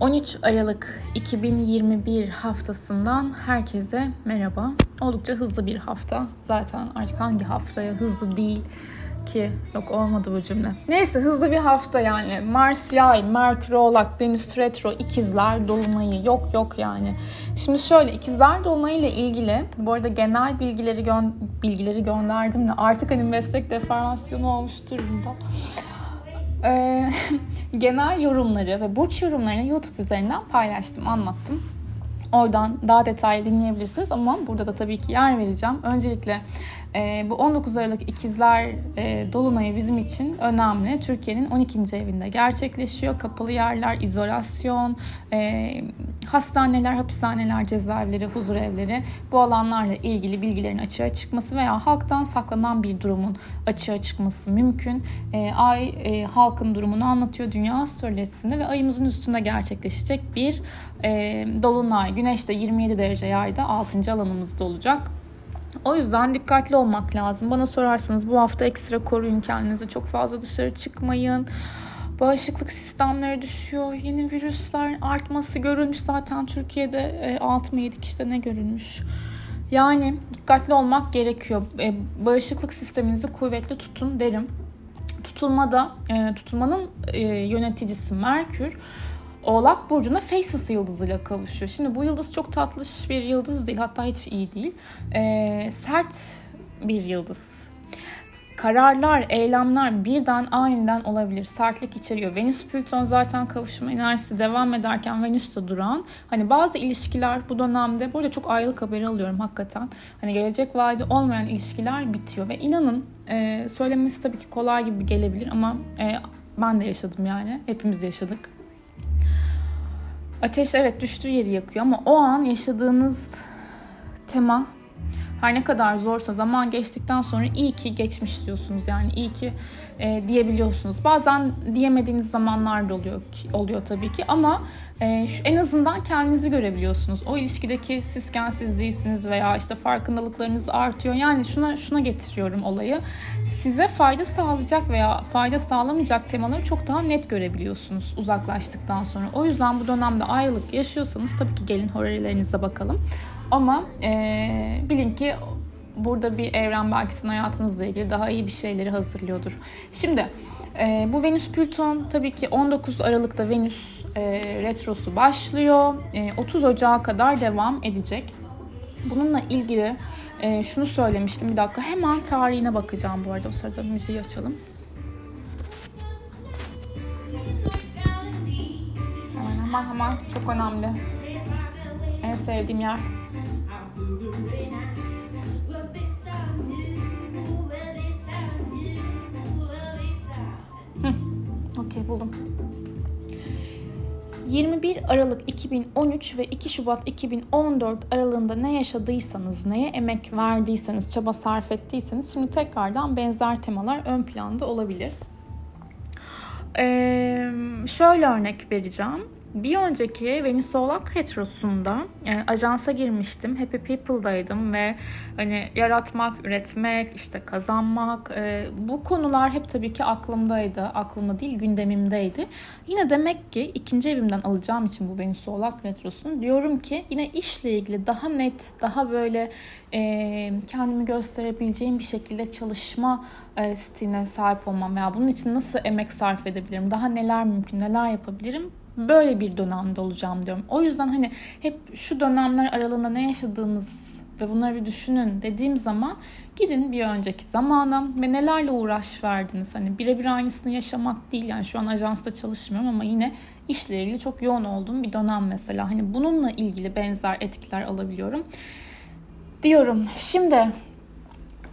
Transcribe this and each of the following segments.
13 Aralık 2021 haftasından herkese merhaba. Oldukça hızlı bir hafta. Zaten artık hangi haftaya hızlı değil ki yok olmadı bu cümle. Neyse hızlı bir hafta yani. Mars yay, Merkür oğlak, Venüs retro, ikizler dolunayı yok yok yani. Şimdi şöyle ikizler dolunayı ile ilgili bu arada genel bilgileri gö- bilgileri gönderdim de artık hani meslek deformasyonu olmuş durumda e, genel yorumları ve burç yorumlarını YouTube üzerinden paylaştım, anlattım. Oradan daha detaylı dinleyebilirsiniz ama burada da tabii ki yer vereceğim. Öncelikle e, bu 19 Aralık ikizler e, Dolunay'ı bizim için önemli. Türkiye'nin 12. evinde gerçekleşiyor. Kapalı yerler, izolasyon, e, hastaneler, hapishaneler, cezaevleri, huzur evleri bu alanlarla ilgili bilgilerin açığa çıkması veya halktan saklanan bir durumun açığa çıkması mümkün. E, ay e, halkın durumunu anlatıyor dünya astrolojisinde ve ayımızın üstünde gerçekleşecek bir e, dolunay. Güneş de 27 derece yayda 6. alanımızda olacak. O yüzden dikkatli olmak lazım. Bana sorarsanız bu hafta ekstra koruyun kendinizi. Çok fazla dışarı çıkmayın. Bağışıklık sistemleri düşüyor. Yeni virüsler artması görülmüş. Zaten Türkiye'de 6 mı 7 kişide ne görülmüş? Yani dikkatli olmak gerekiyor. E, bağışıklık sisteminizi kuvvetli tutun derim. Tutulmada, e, tutulmanın e, yöneticisi Merkür Oğlak Burcu'na Faces yıldızıyla kavuşuyor. Şimdi bu yıldız çok tatlış bir yıldız değil. Hatta hiç iyi değil. Ee, sert bir yıldız. Kararlar, eylemler birden aniden olabilir. Sertlik içeriyor. Venüs Plüton zaten kavuşma enerjisi devam ederken Venüs'te duran. Hani bazı ilişkiler bu dönemde burada çok ayrılık haberi alıyorum hakikaten. Hani gelecek vaadi olmayan ilişkiler bitiyor ve inanın e, söylemesi tabii ki kolay gibi gelebilir ama e, ben de yaşadım yani. Hepimiz yaşadık Ateş evet düştüğü yeri yakıyor ama o an yaşadığınız tema her ne kadar zorsa zaman geçtikten sonra iyi ki geçmiş diyorsunuz. Yani iyi ki e, diyebiliyorsunuz. Bazen diyemediğiniz zamanlar da oluyor oluyor tabii ki ama e, şu en azından kendinizi görebiliyorsunuz. O ilişkideki sizken siz değilsiniz veya işte farkındalıklarınız artıyor. Yani şuna şuna getiriyorum olayı. Size fayda sağlayacak veya fayda sağlamayacak temaları çok daha net görebiliyorsunuz uzaklaştıktan sonra. O yüzden bu dönemde ayrılık yaşıyorsanız tabii ki gelin horarilerinize bakalım. Ama e, bilin ki burada bir evren belki sizin hayatınızla ilgili daha iyi bir şeyleri hazırlıyordur. Şimdi e, bu Venüs Plüton tabii ki 19 Aralık'ta Venüs e, retrosu başlıyor. E, 30 Ocağı kadar devam edecek. Bununla ilgili e, şunu söylemiştim bir dakika. Hemen tarihine bakacağım bu arada. O sırada müziği açalım. Hemen hemen hemen çok önemli. En sevdiğim yer. Okey buldum. 21 Aralık 2013 ve 2 Şubat 2014 aralığında ne yaşadıysanız, neye emek verdiyseniz, çaba sarf ettiyseniz şimdi tekrardan benzer temalar ön planda olabilir. Ee, şöyle örnek vereceğim. Bir önceki Venüs Oğlak Retrosu'nda e, ajansa girmiştim. Happy People'daydım ve hani yaratmak, üretmek, işte kazanmak e, bu konular hep tabii ki aklımdaydı. Aklımda değil gündemimdeydi. Yine demek ki ikinci evimden alacağım için bu Venüs Oğlak Retrosu'nu diyorum ki yine işle ilgili daha net, daha böyle e, kendimi gösterebileceğim bir şekilde çalışma e, stiline sahip olmam veya bunun için nasıl emek sarf edebilirim, daha neler mümkün, neler yapabilirim böyle bir dönemde olacağım diyorum. O yüzden hani hep şu dönemler aralığında ne yaşadığınız ve bunları bir düşünün dediğim zaman gidin bir önceki zamana ve nelerle uğraş verdiniz. Hani birebir aynısını yaşamak değil yani şu an ajansta çalışmıyorum ama yine işle ilgili çok yoğun olduğum bir dönem mesela. Hani bununla ilgili benzer etkiler alabiliyorum diyorum. Şimdi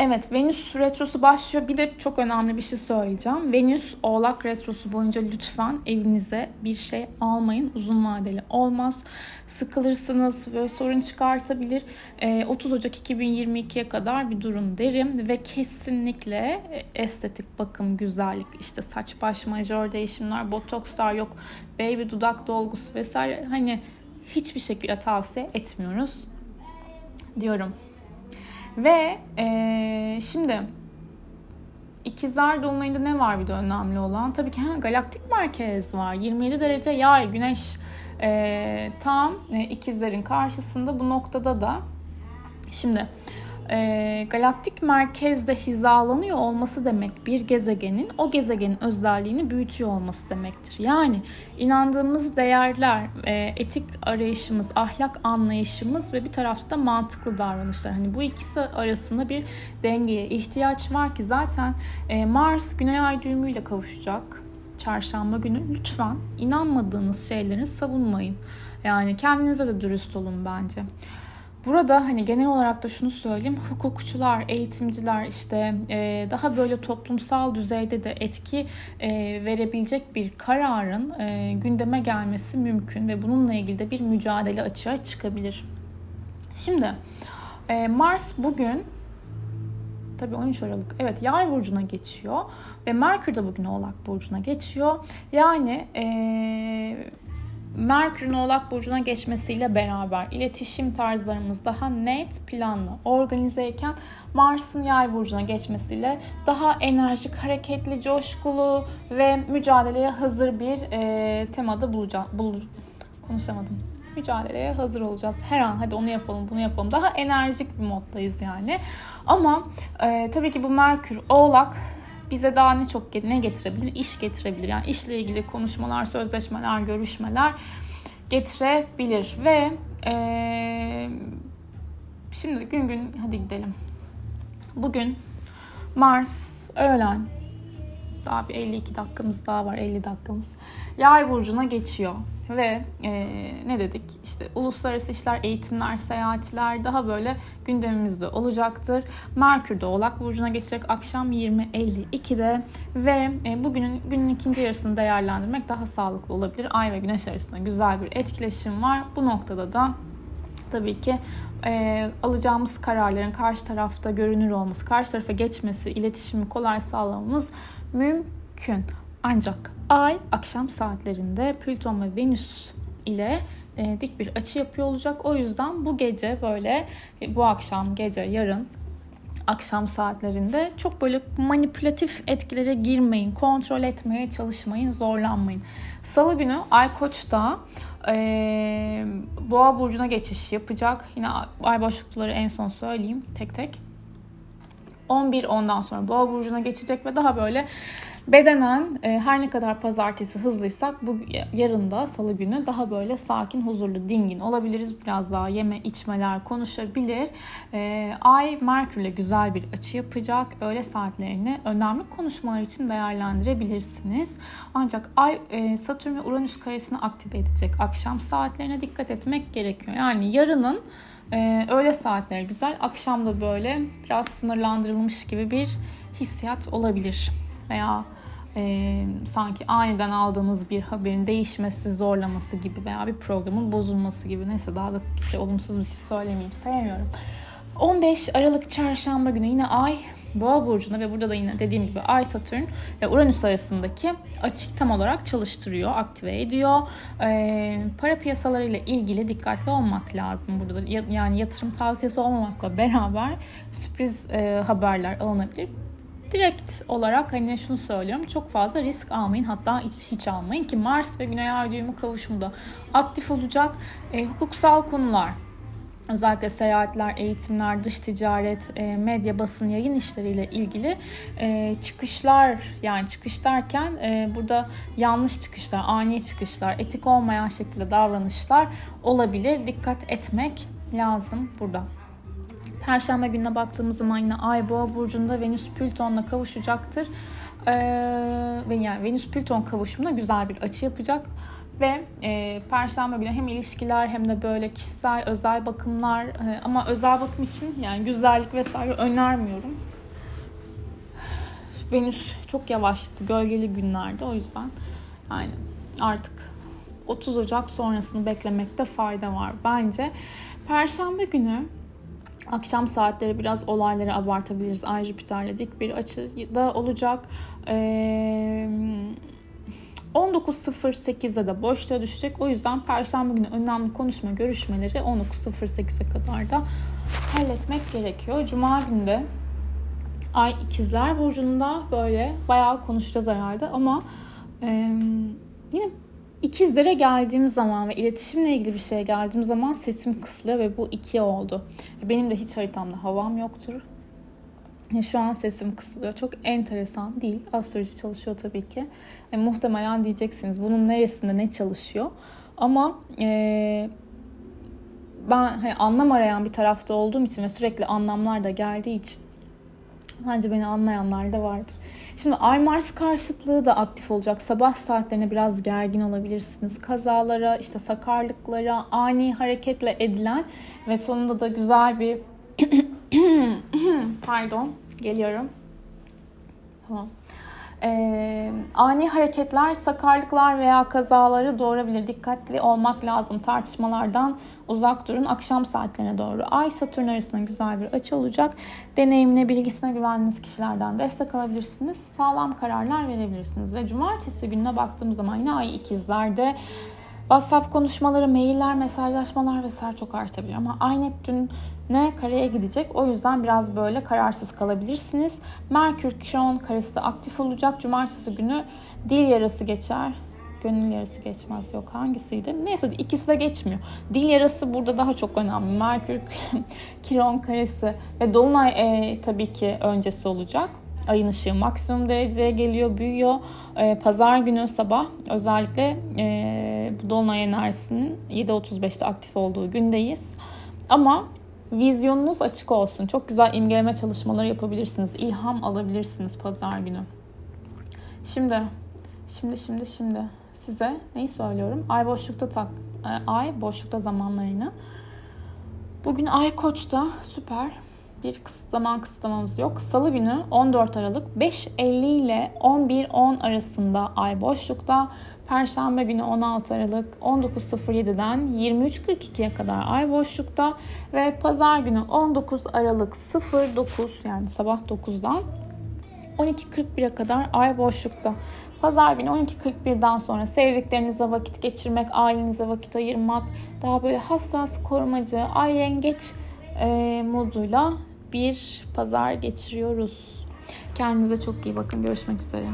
Evet Venüs retrosu başlıyor. Bir de çok önemli bir şey söyleyeceğim. Venüs Oğlak retrosu boyunca lütfen evinize bir şey almayın. Uzun vadeli olmaz. Sıkılırsınız ve sorun çıkartabilir. 30 ee, Ocak 2022'ye kadar bir durun derim. Ve kesinlikle e, estetik bakım, güzellik, işte saç baş majör değişimler, botokslar yok, baby dudak dolgusu vesaire. Hani hiçbir şekilde tavsiye etmiyoruz diyorum. Ve e, şimdi ikizler dolunayında ne var bir de önemli olan? Tabii ki ha, galaktik merkez var. 27 derece yay, güneş e, tam e, ikizlerin karşısında bu noktada da şimdi e, galaktik merkezde hizalanıyor olması demek bir gezegenin o gezegenin özelliğini büyütüyor olması demektir. Yani inandığımız değerler, e, etik arayışımız, ahlak anlayışımız ve bir tarafta da mantıklı davranışlar. Hani bu ikisi arasında bir dengeye ihtiyaç var ki zaten e, Mars Güney Ay düğümüyle kavuşacak çarşamba günü. Lütfen inanmadığınız şeyleri savunmayın. Yani kendinize de dürüst olun bence. Burada hani genel olarak da şunu söyleyeyim. Hukukçular, eğitimciler işte e, daha böyle toplumsal düzeyde de etki e, verebilecek bir kararın e, gündeme gelmesi mümkün ve bununla ilgili de bir mücadele açığa çıkabilir. Şimdi Mars bugün tabii 13 Aralık evet Yay burcuna geçiyor ve Merkür de bugün Oğlak burcuna geçiyor. Yani e, Merkür'ün Oğlak Burcu'na geçmesiyle beraber iletişim tarzlarımız daha net, planlı, organizeyken Mars'ın Yay Burcu'na geçmesiyle daha enerjik, hareketli, coşkulu ve mücadeleye hazır bir e, temada bulacağım. Bul, konuşamadım. Mücadeleye hazır olacağız. Her an hadi onu yapalım, bunu yapalım. Daha enerjik bir moddayız yani. Ama e, tabii ki bu Merkür Oğlak bize daha ne çok ne getirebilir? İş getirebilir. Yani işle ilgili konuşmalar, sözleşmeler, görüşmeler getirebilir. Ve ee, şimdi gün gün hadi gidelim. Bugün Mars öğlen daha bir 52 dakikamız daha var 50 dakikamız. Yay burcuna geçiyor ve e, ne dedik işte uluslararası işler, eğitimler, seyahatler daha böyle gündemimizde olacaktır. Merkür de Oğlak Burcu'na geçecek akşam 20.52'de ve e, bugünün günün ikinci yarısını değerlendirmek daha sağlıklı olabilir. Ay ve Güneş arasında güzel bir etkileşim var. Bu noktada da tabii ki e, alacağımız kararların karşı tarafta görünür olması, karşı tarafa geçmesi, iletişimi kolay sağlamamız mümkün. Ancak Ay akşam saatlerinde Plüton ve Venüs ile e, dik bir açı yapıyor olacak. O yüzden bu gece böyle e, bu akşam gece yarın akşam saatlerinde çok böyle manipülatif etkilere girmeyin, kontrol etmeye çalışmayın, zorlanmayın. Salı günü Ay Koç'ta e, Boğa burcuna geçiş yapacak. Yine ay boşlukları en son söyleyeyim tek tek. 11 ondan sonra Boğa burcuna geçecek ve daha böyle Bedenen e, her ne kadar pazartesi hızlıysak bu yarın da salı günü daha böyle sakin, huzurlu, dingin olabiliriz. Biraz daha yeme, içmeler konuşabilir. E, Ay Merkür'le güzel bir açı yapacak. Öğle saatlerini önemli konuşmalar için değerlendirebilirsiniz. Ancak Ay e, Satürn ve Uranüs karesini aktive edecek. Akşam saatlerine dikkat etmek gerekiyor. Yani yarının ee, öğle saatleri güzel. Akşamda böyle biraz sınırlandırılmış gibi bir hissiyat olabilir. Veya e, sanki aniden aldığınız bir haberin değişmesi, zorlaması gibi veya bir programın bozulması gibi. Neyse daha da şey, olumsuz bir şey söylemeyeyim, sevmiyorum. 15 Aralık çarşamba günü yine Ay Boğa burcunda ve burada da yine dediğim gibi Ay Satürn ve Uranüs arasındaki açık tam olarak çalıştırıyor, aktive ediyor. Ee, para piyasaları ile ilgili dikkatli olmak lazım burada. Yani yatırım tavsiyesi olmamakla beraber sürpriz e, haberler alınabilir direkt olarak hani şunu söylüyorum çok fazla risk almayın hatta hiç, hiç almayın ki Mars ve Güney Ay düğümü kavuşumda aktif olacak e, hukuksal konular özellikle seyahatler, eğitimler, dış ticaret, e, medya, basın, yayın işleriyle ilgili e, çıkışlar yani çıkış derken e, burada yanlış çıkışlar, ani çıkışlar, etik olmayan şekilde davranışlar olabilir. Dikkat etmek lazım burada. Perşembe gününe baktığımız zaman yine Ay Boğa burcunda Venüs Plüton'la kavuşacaktır. Ee, yani Venüs Plüton kavuşumuna güzel bir açı yapacak ve e, Perşembe günü hem ilişkiler hem de böyle kişisel özel bakımlar e, ama özel bakım için yani güzellik vesaire önermiyorum. Venüs çok yavaşlıktı gölgeli günlerde o yüzden yani artık 30 Ocak sonrasını beklemekte fayda var bence. Perşembe günü Akşam saatleri biraz olayları abartabiliriz. Ay Jüpiter'le dik bir açıda olacak. Ee, 19.08'de de boşluğa düşecek. O yüzden Perşembe günü önemli konuşma görüşmeleri 19.08'e kadar da halletmek gerekiyor. Cuma günü de Ay ikizler burcunda böyle bayağı konuşacağız herhalde ama e, yine ikizlere geldiğim zaman ve iletişimle ilgili bir şeye geldiğim zaman sesim kısılıyor ve bu iki oldu. Benim de hiç haritamda havam yoktur. Şu an sesim kısılıyor. Çok enteresan değil. Astroloji çalışıyor tabii ki. E, muhtemelen diyeceksiniz bunun neresinde ne çalışıyor. Ama e, ben hani anlam arayan bir tarafta olduğum için ve sürekli anlamlar da geldiği için bence beni anlayanlar da vardır. Şimdi Ay Mars karşıtlığı da aktif olacak. Sabah saatlerine biraz gergin olabilirsiniz. Kazalara, işte sakarlıklara, ani hareketle edilen ve sonunda da güzel bir pardon geliyorum. Tamam e, ani hareketler, sakarlıklar veya kazaları doğurabilir. Dikkatli olmak lazım. Tartışmalardan uzak durun. Akşam saatlerine doğru Ay Satürn arasında güzel bir açı olacak. Deneyimine, bilgisine güvendiğiniz kişilerden destek alabilirsiniz. Sağlam kararlar verebilirsiniz. Ve cumartesi gününe baktığım zaman yine Ay ikizlerde WhatsApp konuşmaları, mailler, mesajlaşmalar vesaire çok artabilir. Ama Ay Neptün ne kareye gidecek. O yüzden biraz böyle kararsız kalabilirsiniz. Merkür Kiron karesi de aktif olacak. Cumartesi günü dil yarası geçer. Gönül yarası geçmez yok hangisiydi? Neyse ikisi de geçmiyor. Dil yarası burada daha çok önemli. Merkür Kiron karesi ve Dolunay e, tabii ki öncesi olacak ayın ışığı maksimum dereceye geliyor, büyüyor. E, Pazar günü sabah özellikle e, bu dolunay enerjisinin 7.35'te aktif olduğu gündeyiz. Ama Vizyonunuz açık olsun. Çok güzel imgeleme çalışmaları yapabilirsiniz. İlham alabilirsiniz pazar günü. Şimdi, şimdi, şimdi, şimdi size neyi söylüyorum? Ay boşlukta tak, e, ay boşlukta zamanlarını. Bugün ay koçta süper bir zaman kısıtlamamız yok. Salı günü 14 Aralık 5.50 ile 11.10 arasında ay boşlukta. Perşembe günü 16 Aralık 19.07'den 23.42'ye kadar ay boşlukta ve pazar günü 19 Aralık 09 yani sabah 9'dan 12.41'e kadar ay boşlukta. Pazar günü 12.41'den sonra sevdiklerinize vakit geçirmek, ailenize vakit ayırmak, daha böyle hassas, korumacı, ay yengeç e, moduyla bir pazar geçiriyoruz. Kendinize çok iyi bakın. Görüşmek üzere.